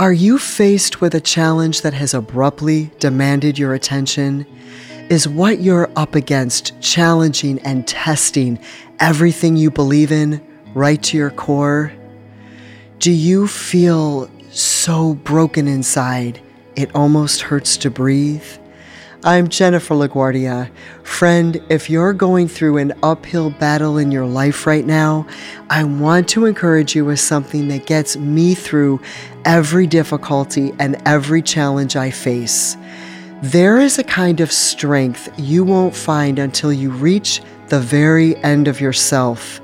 Are you faced with a challenge that has abruptly demanded your attention? Is what you're up against challenging and testing everything you believe in right to your core? Do you feel so broken inside it almost hurts to breathe? I'm Jennifer LaGuardia. Friend, if you're going through an uphill battle in your life right now, I want to encourage you with something that gets me through every difficulty and every challenge I face. There is a kind of strength you won't find until you reach the very end of yourself.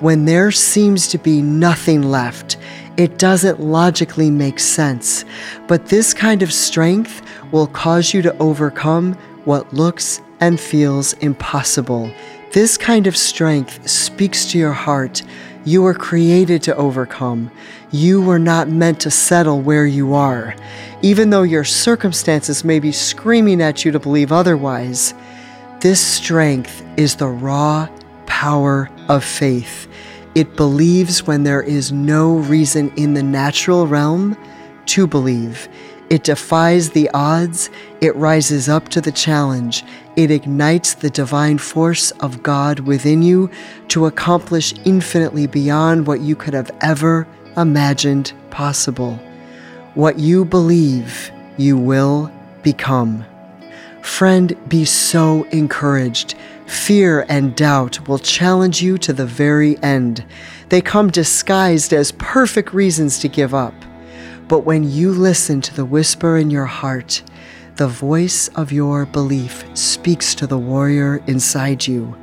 When there seems to be nothing left, it doesn't logically make sense, but this kind of strength will cause you to overcome what looks and feels impossible. This kind of strength speaks to your heart. You were created to overcome. You were not meant to settle where you are. Even though your circumstances may be screaming at you to believe otherwise, this strength is the raw power of faith. It believes when there is no reason in the natural realm to believe. It defies the odds, it rises up to the challenge, it ignites the divine force of God within you to accomplish infinitely beyond what you could have ever imagined possible. What you believe, you will become. Friend, be so encouraged. Fear and doubt will challenge you to the very end. They come disguised as perfect reasons to give up. But when you listen to the whisper in your heart, the voice of your belief speaks to the warrior inside you.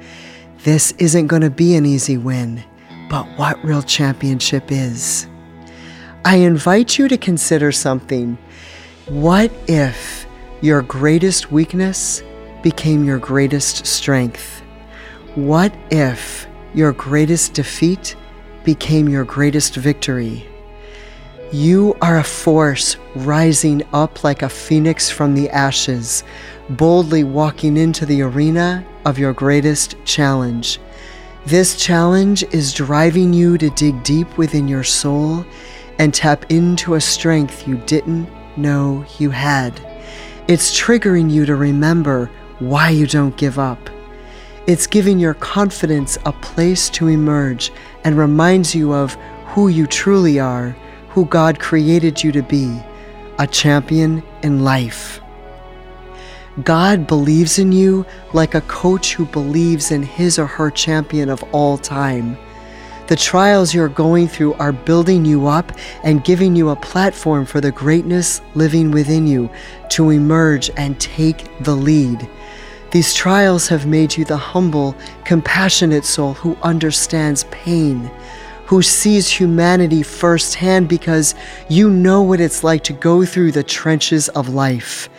This isn't going to be an easy win, but what real championship is. I invite you to consider something. What if your greatest weakness became your greatest strength? What if your greatest defeat became your greatest victory? You are a force rising up like a phoenix from the ashes, boldly walking into the arena of your greatest challenge. This challenge is driving you to dig deep within your soul and tap into a strength you didn't know you had. It's triggering you to remember why you don't give up. It's giving your confidence a place to emerge and reminds you of who you truly are who God created you to be a champion in life. God believes in you like a coach who believes in his or her champion of all time. The trials you're going through are building you up and giving you a platform for the greatness living within you to emerge and take the lead. These trials have made you the humble, compassionate soul who understands pain, who sees humanity firsthand because you know what it's like to go through the trenches of life.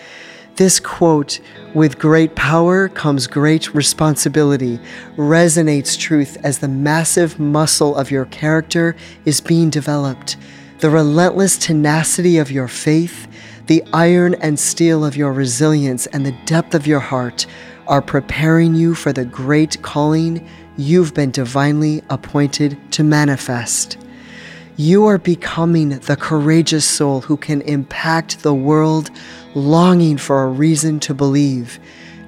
This quote, with great power comes great responsibility, resonates truth as the massive muscle of your character is being developed. The relentless tenacity of your faith, the iron and steel of your resilience, and the depth of your heart are preparing you for the great calling you've been divinely appointed to manifest. You are becoming the courageous soul who can impact the world, longing for a reason to believe.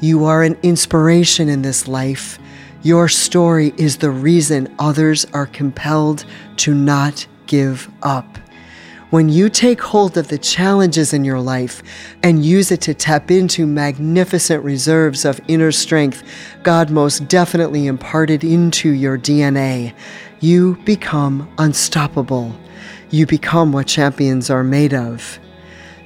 You are an inspiration in this life. Your story is the reason others are compelled to not give up. When you take hold of the challenges in your life and use it to tap into magnificent reserves of inner strength God most definitely imparted into your DNA, you become unstoppable. You become what champions are made of.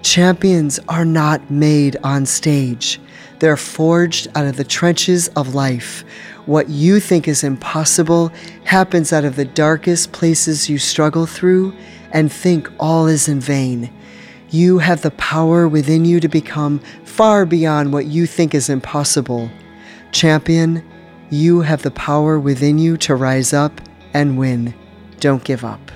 Champions are not made on stage. They're forged out of the trenches of life. What you think is impossible happens out of the darkest places you struggle through and think all is in vain. You have the power within you to become far beyond what you think is impossible. Champion, you have the power within you to rise up and win. Don't give up.